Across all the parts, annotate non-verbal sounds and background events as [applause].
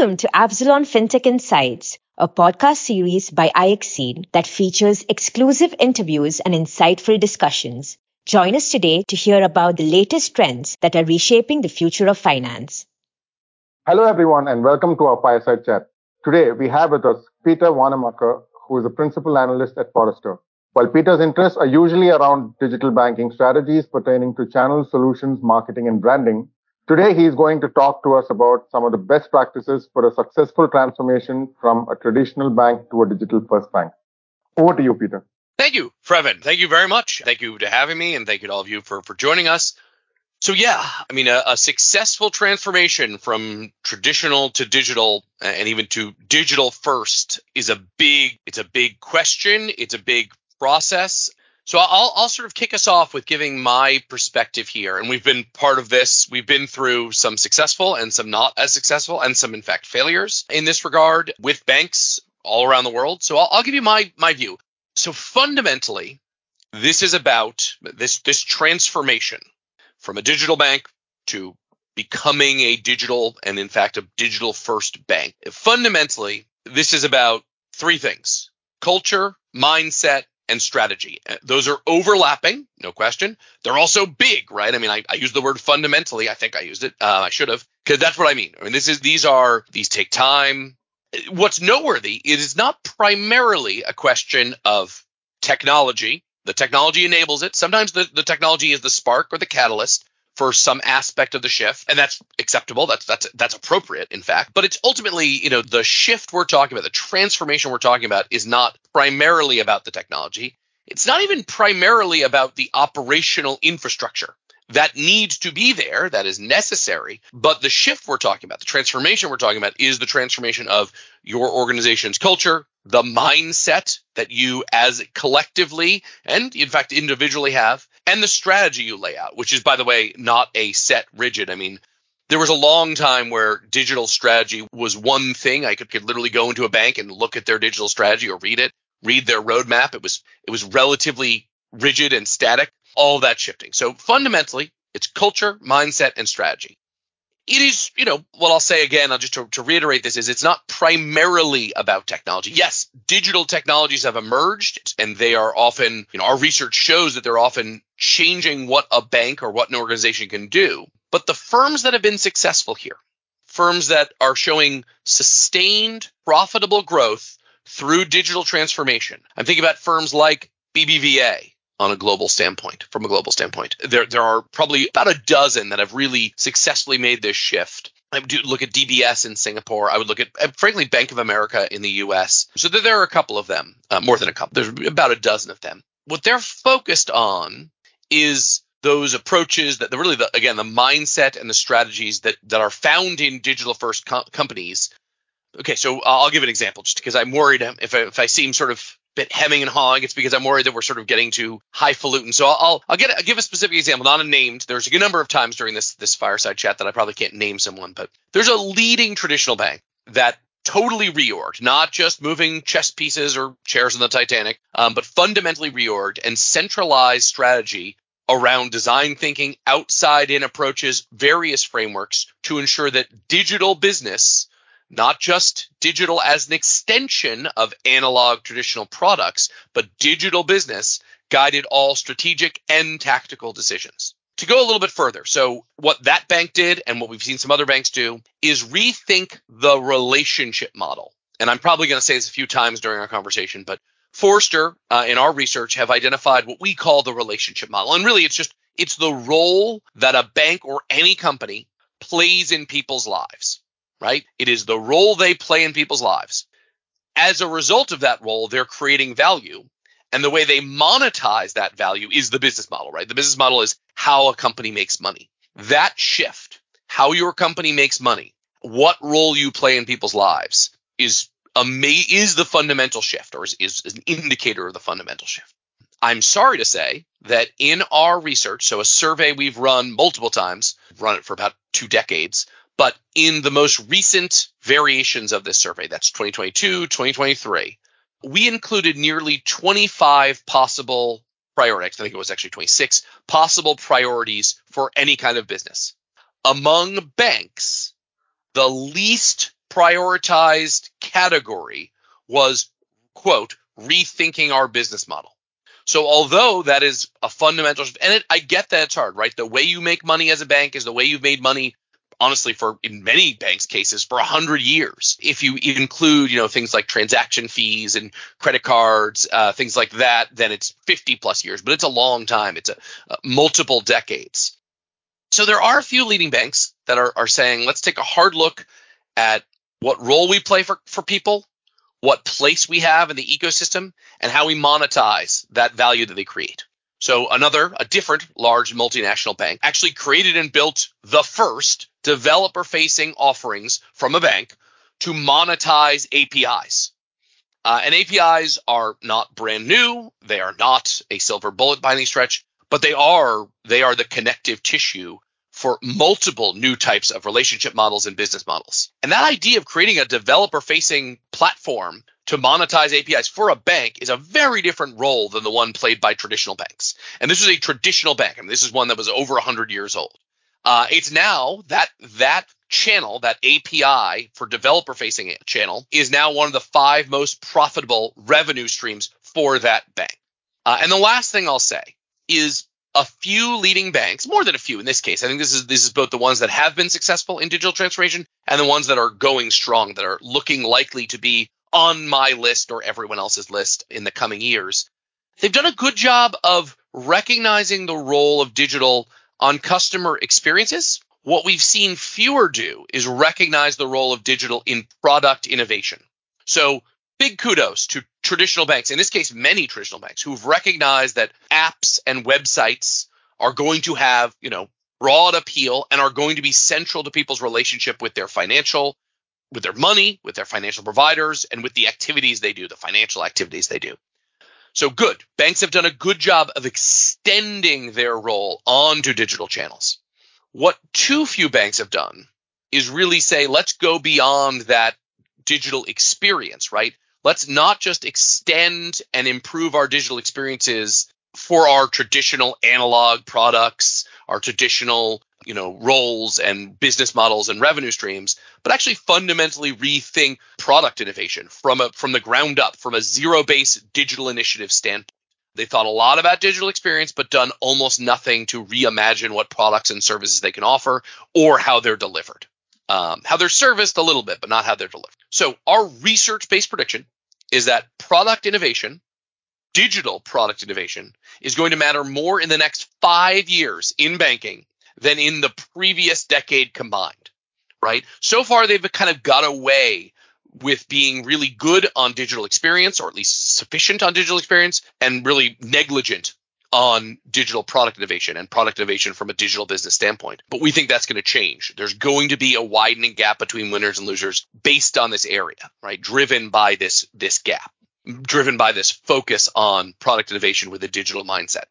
Welcome to Appzillon FinTech Insights, a podcast series by i-exceed that features exclusive interviews and insightful discussions. Join us today to hear about the latest trends that are reshaping the future of finance. Hello, everyone, and welcome to our fireside chat. Today, we have with us Peter Wannemacher, who is a principal analyst at Forrester. While Peter's interests are usually around digital banking strategies pertaining to channel solutions, marketing, and branding, Today, he's going to talk to us about some of the best practices for a successful transformation from a traditional bank to a digital first bank. Over to you, Peter. Thank you, Frevin. Thank you very much. Thank you to having me, and thank you to all of you for, for joining us. So yeah, I mean, a, a, successful transformation from traditional to digital, and even to digital first, is a big. It's a big question. It's a big process. So I'll, I'll sort of kick us off with giving my perspective here. And we've been part of this. We've been through some successful and some not as successful and some, in fact, failures in this regard with banks all around the world. So I'll, I'll give you my, my view. So fundamentally, this is about this, this transformation from a digital bank to becoming a digital and in fact a digital first bank. Fundamentally, this is about three things. Culture, mindset, and strategy. Uh, those are overlapping, no question. They're also big, right? I mean, I, I use the word fundamentally. I think I used it. Uh, I should have, because that's what I mean. I mean, this is these are these take time. What's noteworthy is not primarily a question of technology. The technology enables it. Sometimes the, the technology is the spark or the catalyst for some aspect of the shift and that's acceptable that's that's that's appropriate in fact but it's ultimately you know the shift we're talking about the transformation we're talking about is not primarily about the technology. It's not even primarily about the operational infrastructure that needs to be there that is necessary but the shift we're talking about the transformation we're talking about is the transformation of your organization's culture the mindset that you as collectively and in fact individually have and the strategy you lay out, which is, by the way, not a set rigid. I mean, there was a long time where digital strategy was one thing. I could, could literally go into a bank and look at their digital strategy or read it, read their roadmap. It was it was relatively rigid and static. All that shifting. So fundamentally, it's culture, mindset, and strategy it is, you know, what I'll say again, I'll just to, to, reiterate this is it's not primarily about technology. Yes, digital technologies have emerged and they are often, you know, our research shows that they're often changing what a bank or what an organization can do. But the firms that have been successful here, firms that are showing sustained profitable growth through digital transformation. I'm thinking about firms like BBVA, on a global standpoint, from a global standpoint. There, there are probably about a dozen that have really successfully made this shift. I would look at DBS in Singapore. I would look at, uh, frankly, Bank of America in the US. So there are a couple of them, uh, more than a couple. There's about a dozen of them. What they're focused on is those approaches that really, the, again, the mindset and the strategies that, that are found in digital first co- companies. Okay, so I'll give an example just because I'm worried if I, if I seem sort of bit hemming and hawing, it's because I'm worried that we're sort of getting too highfalutin. So I'll I'll get I'll give a specific example, not a named. There's a good number of times during this this fireside chat that I probably can't name someone, but there's a leading traditional bank that totally reorged, not just moving chess pieces or chairs in the Titanic, um, but fundamentally reorged and centralized strategy around design thinking, outside in approaches, various frameworks to ensure that digital business not just digital as an extension of analog traditional products, but digital business guided all strategic and tactical decisions. To go a little bit further, so what that bank did and what we've seen some other banks do is rethink the relationship model. And I'm probably going to say this a few times during our conversation, but Forrester, uh, in our research, have identified what we call the relationship model. And really, it's just it's the role that a bank or any company plays in people's lives right? It is the role they play in people's lives. As a result of that role, they're creating value. And the way they monetize that value is the business model, right? The business model is how a company makes money. That shift, how your company makes money, what role you play in people's lives is ama- is the fundamental shift or is, is an indicator of the fundamental shift. I'm sorry to say that in our research, so a survey we've run multiple times, run it for about two decades, but in the most recent variations of this survey, that's 2022, 2023, we included nearly 25 possible priorities. I think it was actually 26 possible priorities for any kind of business. Among banks, the least prioritized category was, quote, rethinking our business model. So although that is a fundamental, and it, I get that it's hard, right? The way you make money as a bank is the way you've made money, honestly, for in many banks' cases for a hundred years. If you include, you know, things like transaction fees and credit cards, uh, things like that, then it's 50 plus years. But it's a long time. It's a, a multiple decades. So there are a few leading banks that are, are saying, let's take a hard look at what role we play for, for people, what place we have in the ecosystem, and how we monetize that value that they create. So another, a different large multinational bank actually created and built the first developer facing offerings from a bank to monetize APIs. Uh, and APIs are not brand new. They are not a silver bullet by any stretch, but they are, they are the connective tissue for multiple new types of relationship models and business models. And that idea of creating a developer facing platform to monetize APIs for a bank is a very different role than the one played by traditional banks. And this is a traditional bank. I mean, this is one that was over 100 years old. Uh, it's now that that channel, that API for developer facing channel, is now one of the five most profitable revenue streams for that bank. Uh, and the last thing I'll say is a few leading banks, more than a few in this case. I think this is this is both the ones that have been successful in digital transformation and the ones that are going strong, that are looking likely to be on my list or everyone else's list in the coming years. They've done a good job of recognizing the role of digital on customer experiences. What we've seen fewer do is recognize the role of digital in product innovation. So big kudos to traditional banks, in this case, many traditional banks who've recognized that apps and websites are going to have, you know, broad appeal and are going to be central to people's relationship with their financial, with their money, with their financial providers, and with the activities they do, the financial activities they do. So good. Banks have done a good job of extending their role onto digital channels. What too few banks have done is really say, let's go beyond that digital experience, right? let's not just extend and improve our digital experiences for our traditional analog products, our traditional, you know, roles and business models and revenue streams, but actually fundamentally rethink product innovation from a from the ground up, from a zero-based digital initiative standpoint. They thought a lot about digital experience, but done almost nothing to reimagine what products and services they can offer or how they're delivered. Um, how they're serviced a little bit, but not how they're delivered. So our research-based prediction is that product innovation, digital product innovation, is going to matter more in the next five years in banking than in the previous decade combined. Right? So far, they've kind of got away with being really good on digital experience, or at least sufficient on digital experience, and really negligent on digital product innovation and product innovation from a digital business standpoint. But we think that's going to change. There's going to be a widening gap between winners and losers based on this area, right? Driven by this this gap, driven by this focus on product innovation with a digital mindset.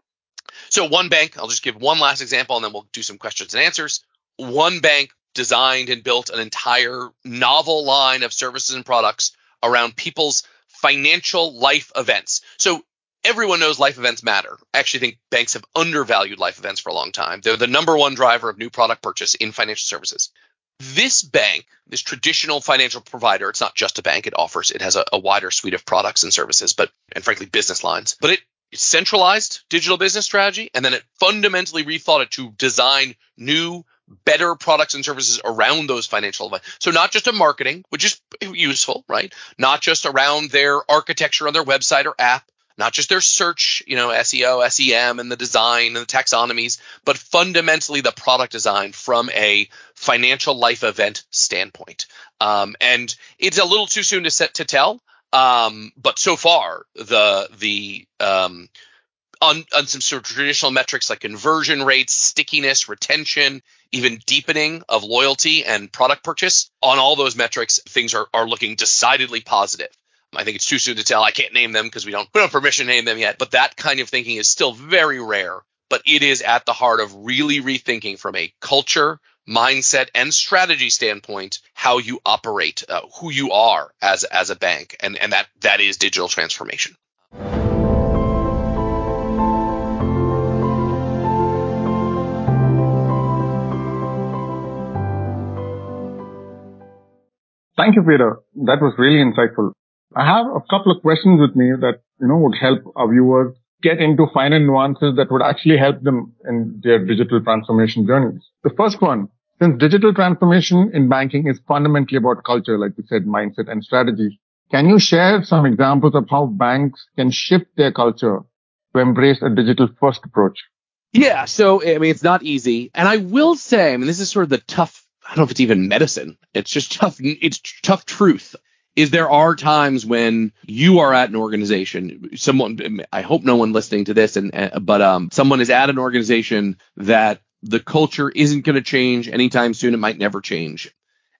So one bank, I'll just give one last example and then we'll do some questions and answers. One bank designed and built an entire novel line of services and products around people's financial life events. So everyone knows life events matter. I actually think banks have undervalued life events for a long time. They're the number one driver of new product purchase in financial services. This bank, this traditional financial provider, it's not just a bank, it offers, it has a, a wider suite of products and services, but, and frankly, business lines, but it centralized digital business strategy and then it fundamentally rethought it to design new better products and services around those financial advice. So not just a marketing, which is useful, right? Not just around their architecture on their website or app, not just their search, you know, SEO, SEM, and the design and the taxonomies, but fundamentally the product design from a financial life event standpoint. Um, and it's a little too soon to set to tell. Um, but so far, the the um, on, on some sort of traditional metrics like conversion rates, stickiness, retention, even deepening of loyalty and product purchase, on all those metrics, things are, are looking decidedly positive. I think it's too soon to tell. I can't name them because we don't, we don't have permission to name them yet. But that kind of thinking is still very rare. But it is at the heart of really rethinking from a culture, mindset, and strategy standpoint how you operate, uh, who you are as as a bank, and and that that is digital transformation. Thank you, Peter. That was really insightful. I have a couple of questions with me that, you know, would help our viewers get into finer nuances that would actually help them in their digital transformation journeys. The first one, since digital transformation in banking is fundamentally about culture, like you said, mindset and strategy, can you share some examples of how banks can shift their culture to embrace a digital first approach? Yeah, so I mean it's not easy, and I will say, I mean this is sort of the tough. I don't know if it's even medicine. It's just tough. It's tough truth. Is there are times when you are at an organization, someone. I hope no one listening to this, and but um, someone is at an organization that the culture isn't going to change anytime soon. It might never change,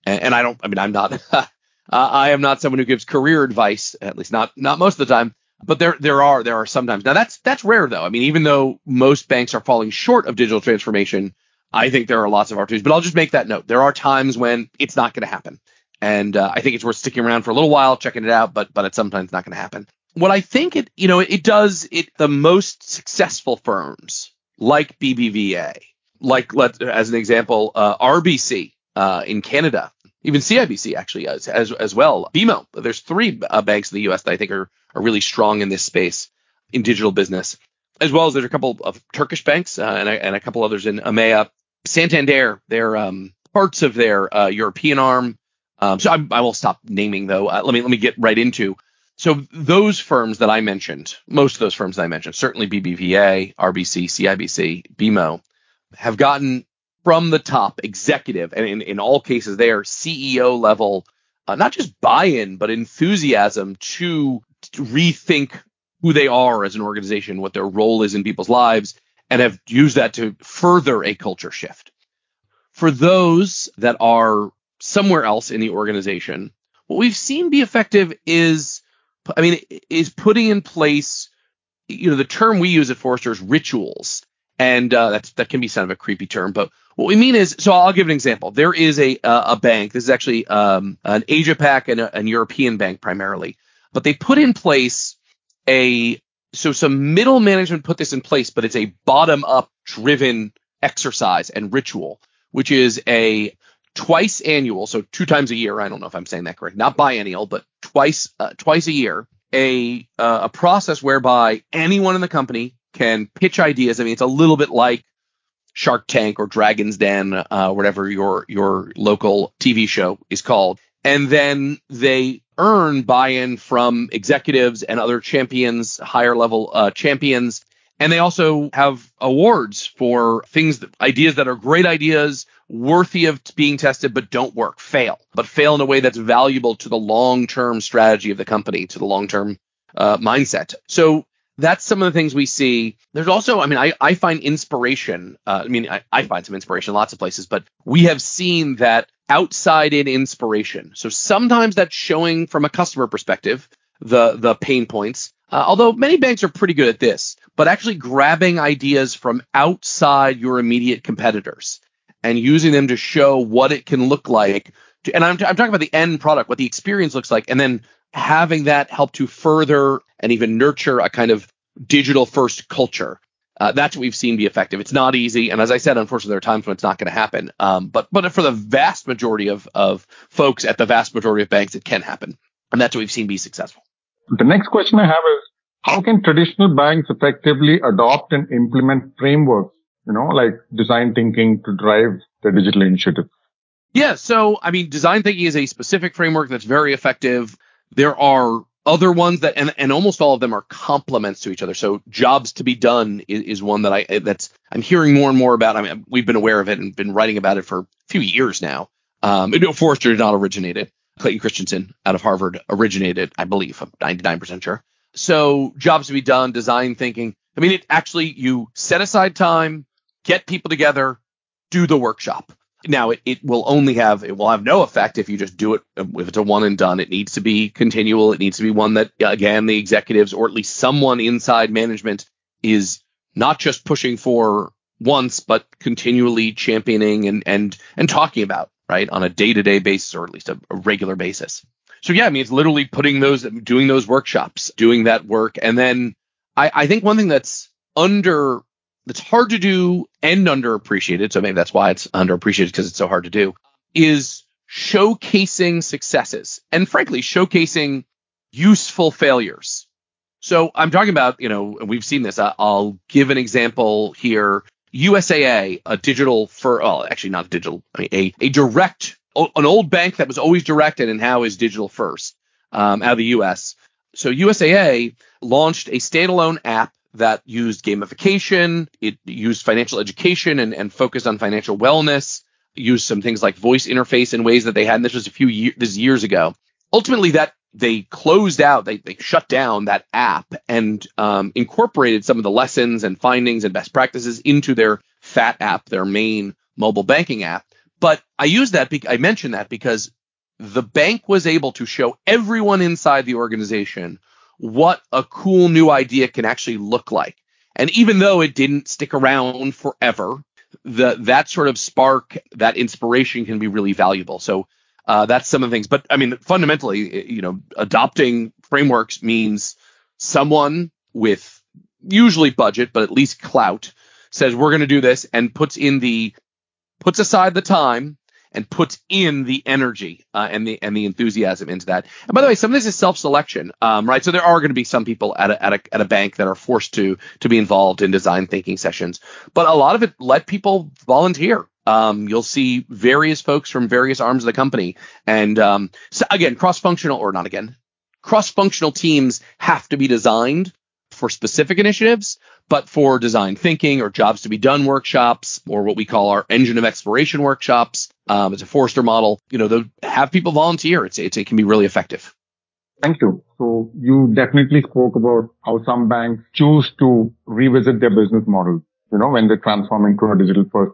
and, and I don't. I mean, I'm not. [laughs] I am not someone who gives career advice, at least not not most of the time. But there there are there are sometimes now that's that's rare though. I mean, even though most banks are falling short of digital transformation, I think there are lots of opportunities. But I'll just make that note. There are times when it's not going to happen, and uh, I think it's worth sticking around for a little while, checking it out. But but it's sometimes not going to happen. What I think it you know it does it the most successful firms like BBVA, like let as an example, uh, RBC uh, in Canada even CIBC actually as as, as well. BMO. There's three uh, banks in the U.S. that I think are are really strong in this space in digital business, as well as there's a couple of Turkish banks uh, and, a, and a couple others in EMEA. Santander, their um, parts of their uh, European arm. Um, so I, I, will stop naming though. Uh, let me let me get right into. So those firms that I mentioned, most of those firms that I mentioned, certainly BBVA, RBC, CIBC, BMO, have gotten from the top executive, and in, in all cases, they are CEO level, uh, not just buy in, but enthusiasm to, to rethink who they are as an organization, what their role is in people's lives, and have used that to further a culture shift. For those that are somewhere else in the organization, what we've seen be effective is, I mean, is putting in place, you know, the term we use at Forrester is rituals. And uh, that's that can be kind of a creepy term, but what we mean is, so I'll give an example. There is a a bank. This is actually um, an Asia Pac and a, an European bank primarily, but they put in place a so some middle management put this in place, but it's a bottom up driven exercise and ritual, which is a twice annual, so two times a year. I don't know if I'm saying that correct, not biennial, but twice uh, twice a year. A uh, a process whereby anyone in the company can pitch ideas. I mean, it's a little bit like Shark Tank or Dragon's Den, uh, whatever your your local TV show is called, and then they earn buy-in from executives and other champions, higher level uh, champions, and they also have awards for things, that, ideas that are great ideas, worthy of being tested, but don't work, fail, but fail in a way that's valuable to the long-term strategy of the company, to the long-term uh, mindset. So that's some of the things we see. There's also, I mean, I, I find inspiration. Uh, I mean, I, I find some inspiration in lots of places, but we have seen that outside in inspiration. So sometimes that's showing from a customer perspective the the pain points. Uh, although many banks are pretty good at this, but actually grabbing ideas from outside your immediate competitors and using them to show what it can look like. To, and I'm, I'm talking about the end product, what the experience looks like, and then having that help to further and even nurture a kind of digital first culture. Uh, that's what we've seen be effective. It's not easy, and as I said, unfortunately, there are times when it's not going to happen. Um, but but for the vast majority of of folks at the vast majority of banks, it can happen, and that's what we've seen be successful. The next question I have is, how can traditional banks effectively adopt and implement frameworks, you know, like design thinking to drive the digital initiative? Yeah, so I mean, design thinking is a specific framework that's very effective. There are other ones that and, and almost all of them are complements to each other. So jobs to be done is, is one that I that's I'm hearing more and more about. I mean, we've been aware of it and been writing about it for a few years now. Um, Forrester did not originate it. Clayton Christensen out of Harvard originated, I believe. I'm 99% sure. So jobs to be done, design thinking. I mean, it actually you set aside time, get people together, do the workshop. Now it, it will only have it will have no effect if you just do it um, if it's a one and done. It needs to be continual. It needs to be one that uh, again the executives or at least someone inside management is not just pushing for once but continually championing and and and talking about right on a day-to-day basis or at least a, a regular basis. So yeah, I mean it's literally putting those doing those workshops, doing that work and then I, I think one thing that's under that's hard to do and underappreciated, so maybe that's why it's underappreciated because it's so hard to do, is showcasing successes and frankly showcasing useful failures. So I'm talking about, you know, we've seen this. I'll give an example here. USAA, a digital for, well, actually not digital, a, a direct, an old bank that was always directed and now is digital first um, out of the US. So USAA launched a standalone app that used gamification. It used financial education and, and focused on financial wellness. Used some things like voice interface in ways that they hadn't. This was a few years, this years ago. Ultimately, that they closed out, they, they shut down that app and um, incorporated some of the lessons and findings and best practices into their FAT app, their main mobile banking app. But I use that, be- I mentioned that because the bank was able to show everyone inside the organization what a cool new idea can actually look like. And even though it didn't stick around forever, the that sort of spark, that inspiration can be really valuable. So uh, that's some of the things. But I mean, fundamentally, you know, adopting frameworks means someone with usually budget, but at least clout says we're going to do this and puts in the puts aside the time and puts in the energy uh, and the and the enthusiasm into that. And by the way, some of this is self-selection, um, right? So there are going to be some people at a, at a at a bank that are forced to to be involved in design thinking sessions, but a lot of it let people volunteer. Um, you'll see various folks from various arms of the company, and um, so again, cross-functional or not again, cross-functional teams have to be designed for specific initiatives, but for design thinking or jobs to be done workshops or what we call our engine of exploration workshops, um, it's a Forrester model. You know, they have people volunteer. It's, it's it can be really effective. Thank you. So you definitely spoke about how some banks choose to revisit their business model, you know, when they're transforming to a digital first.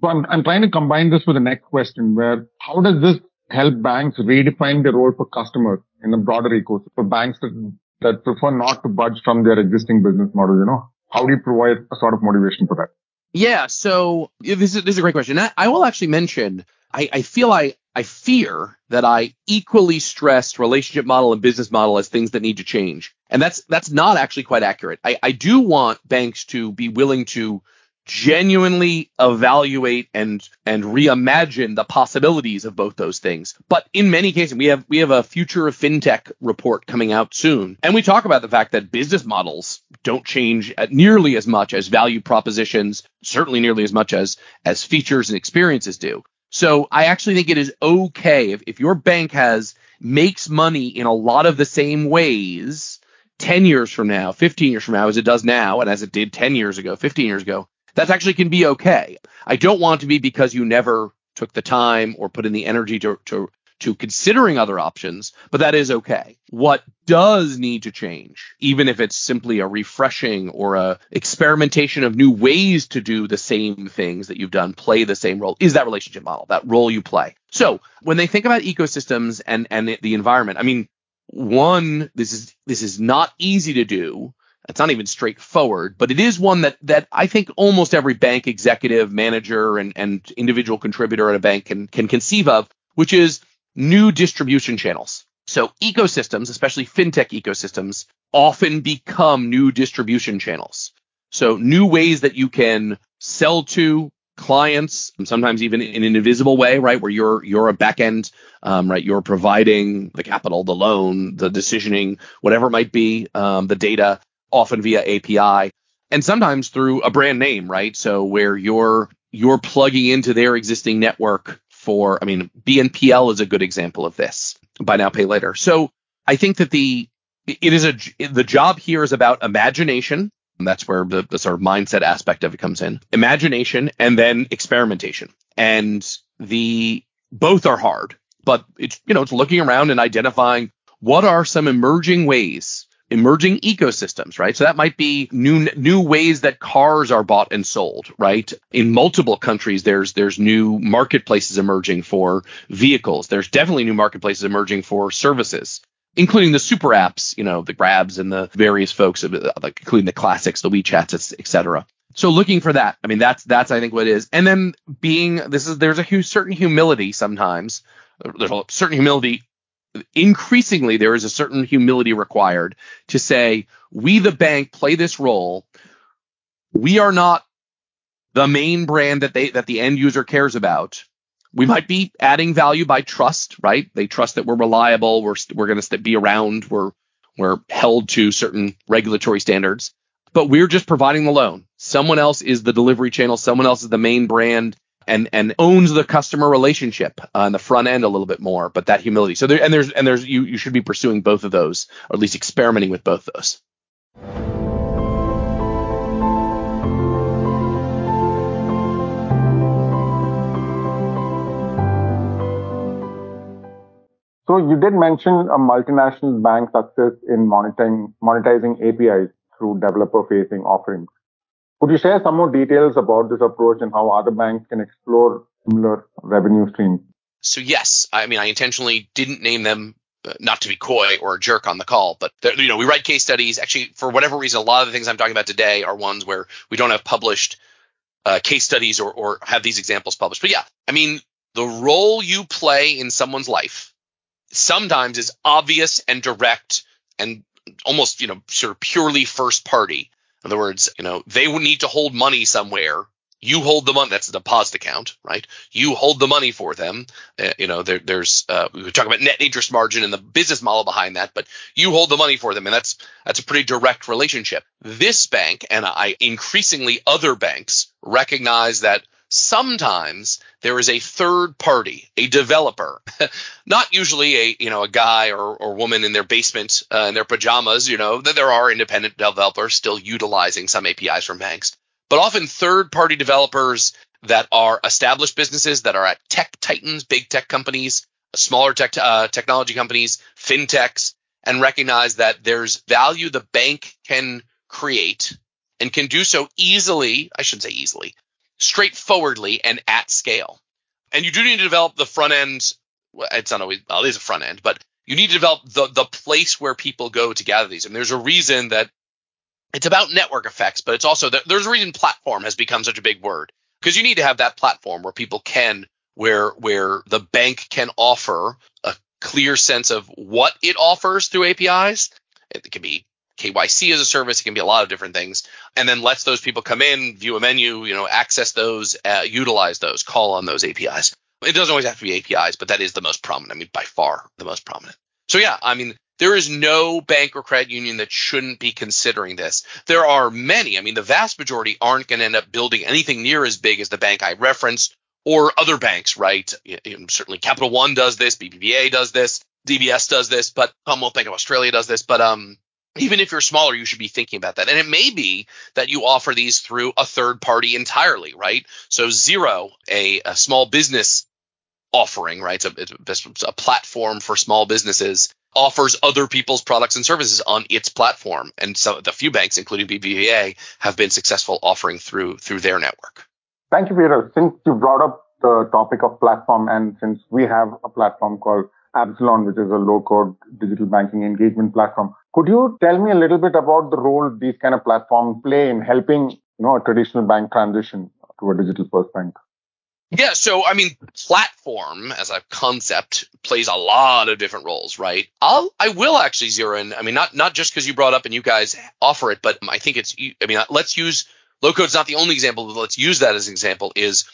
So I'm, I'm trying to combine this with the next question where how does this help banks redefine their role for customers in a broader ecosystem for banks that, that prefer not to budge from their existing business model, you know? How do you provide a sort of motivation for that? Yeah, so this is, this is a great question. I, I will actually mention I, I feel I I fear that I equally stress relationship model and business model as things that need to change. And that's that's not actually quite accurate. I, I do want banks to be willing to genuinely evaluate and and reimagine the possibilities of both those things. But in many cases, we have we have a future of fintech report coming out soon, and we talk about the fact that business models don't change nearly as much as value propositions, certainly nearly as much as as features and experiences do. So I actually think it is okay if, if your bank has makes money in a lot of the same ways 10 years from now, 15 years from now as it does now and as it did 10 years ago, 15 years ago, that actually can be okay. I don't want to be because you never took the time or put in the energy to, to to considering other options, but that is okay. What does need to change, even if it's simply a refreshing or a experimentation of new ways to do the same things that you've done, play the same role, is that relationship model, that role you play. So when they think about ecosystems and, and the environment, I mean, one, this is this is not easy to do. It's not even straightforward, but it is one that that I think almost every bank executive, manager, and, and individual contributor at a bank can can conceive of, which is new distribution channels. So ecosystems, especially fintech ecosystems, often become new distribution channels. So new ways that you can sell to clients, sometimes even in an invisible way, right? Where you're you're a backend, um, right? You're providing the capital, the loan, the decisioning, whatever it might be, um, the data, often via API, and sometimes through a brand name, right? So where you're you're plugging into their existing network for, I mean, BNPL is a good example of this. Buy now, pay later. So I think that the it is a the job here is about imagination. That's where the, the sort of mindset aspect of it comes in. Imagination and then experimentation. And the both are hard, but it's you know it's looking around and identifying what are some emerging ways emerging ecosystems, right? So that might be new new ways that cars are bought and sold, right? In multiple countries, there's there's new marketplaces emerging for vehicles. There's definitely new marketplaces emerging for services, including the super apps, you know, the Grabs and the various folks, uh, like including the classics, the WeChats, et cetera. So looking for that, I mean, that's that's I think what it is, and then being this is there's a certain humility sometimes. Uh, there's a certain humility increasingly there is a certain humility required to say we the bank play this role we are not the main brand that they that the end user cares about we might be adding value by trust, right? They trust that we're reliable. We're we're going to be around. We're we're held to certain regulatory standards, but we're just providing the loan. Someone else is the delivery channel. Someone else is the main brand and and owns the customer relationship on the front end a little bit more. But that humility. So there and there's and there's you you should be pursuing both of those, or at least experimenting with both of those. So you did mention a multinational bank success in monetizing, monetizing APIs through developer-facing offerings. Could you share some more details about this approach and how other banks can explore similar revenue streams? So yes, I mean I intentionally didn't name them uh, not to be coy or a jerk on the call, but you know we write case studies. Actually, for whatever reason, a lot of the things I'm talking about today are ones where we don't have published uh, case studies or, or have these examples published. But yeah, I mean the role you play in someone's life sometimes is obvious and direct and almost, you know, sort of purely first party. In other words, you know, they would need to hold money somewhere. You hold the money. That's a deposit account, right? You hold the money for them. Uh, you know, there, there's uh, we talk about net interest margin and the business model behind that, but you hold the money for them, and that's that's a pretty direct relationship. This bank and I increasingly other banks recognize that sometimes there is a third party, a developer, [laughs] not usually a you know a guy or, or woman in their basement uh, in their pajamas. You know that there are independent developers still utilizing some APIs from banks, but often third party developers that are established businesses that are at tech titans, big tech companies, smaller tech uh, technology companies, fintechs, and recognize that there's value the bank can create and can do so easily. I shouldn't say easily straightforwardly and at scale. And you do need to develop the front end. It's not always, well, it is a front end, but you need to develop the, the place where people go to gather these. And there's a reason that it's about network effects, but it's also, there's a reason platform has become such a big word because you need to have that platform where people can, where, where the bank can offer a clear sense of what it offers through APIs. It can be KYC as a service. It can be a lot of different things. And then lets those people come in, view a menu, you know, access those, uh, utilize those, call on those APIs. It doesn't always have to be APIs, but that is the most prominent. I mean, by far the most prominent. So yeah, I mean, there is no bank or credit union that shouldn't be considering this. There are many. I mean, the vast majority aren't going to end up building anything near as big as the bank I referenced or other banks, right? certainly Capital One does this, BBVA does this, DBS does this, but Commonwealth Bank of Australia does this, but um, even if you're smaller, you should be thinking about that. And it may be that you offer these through a third party entirely, right? So Xero, a, a small business offering, right? It's a, it's a platform for small businesses offers other people's products and services on its platform. And so the few banks, including BBVA, have been successful offering through through their network. Thank you, Peter. Since you brought up the topic of platform and since we have a platform called Appzillon, which is a low code digital banking engagement platform. Could you tell me a little bit about the role these kind of platforms play in helping, you know, a traditional bank transition to a digital first bank? Yeah, so I mean, platform as a concept plays a lot of different roles, right? I'll I will actually zero in. I mean, not not just because you brought up and you guys offer it, but I think it's. I mean, let's use low code's not the only example, but let's use that as an example. Is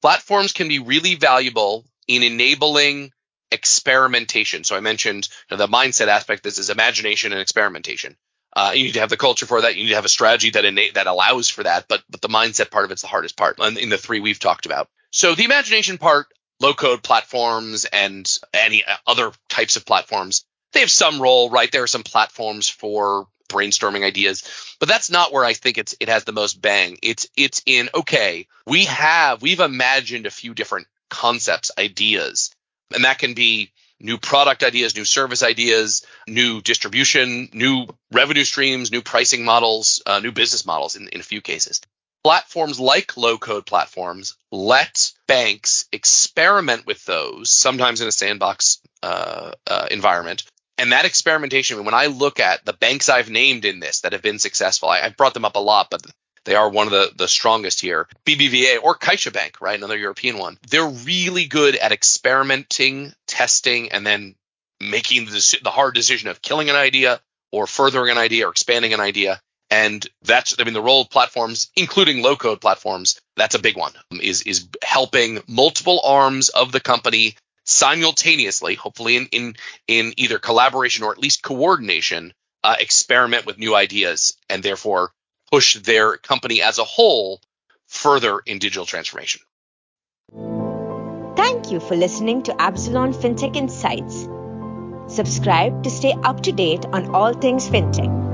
platforms can be really valuable in enabling experimentation. So I mentioned you know, the mindset aspect. This is imagination and experimentation. Uh, you need to have the culture for that. You need to have a strategy that innate, that allows for that. But but the mindset part of it's the hardest part in the three we've talked about. So the imagination part, low code platforms and any other types of platforms, they have some role, right? There are some platforms for brainstorming ideas, but that's not where I think it's it has the most bang. It's it's in okay, we have we've imagined a few different concepts, ideas and that can be new product ideas, new service ideas, new distribution, new revenue streams, new pricing models, uh, new business models in, in a few cases. Platforms like low code platforms let banks experiment with those, sometimes in a sandbox uh, uh, environment. And that experimentation, when I look at the banks I've named in this that have been successful, I, have brought them up a lot, but they are one of the, the strongest here. BBVA or CaixaBank, right? Another European one. They're really good at experimenting, testing, and then making the, the hard decision of killing an idea or furthering an idea or expanding an idea. And that's, I mean, the role of platforms, including low code platforms, that's a big one, is, is helping multiple arms of the company simultaneously, hopefully in, in, in either collaboration or at least coordination, uh, experiment with new ideas and therefore push their company as a whole further in digital transformation. Thank you for listening to Appzillon FinTech Insights. Subscribe to stay up to date on all things fintech.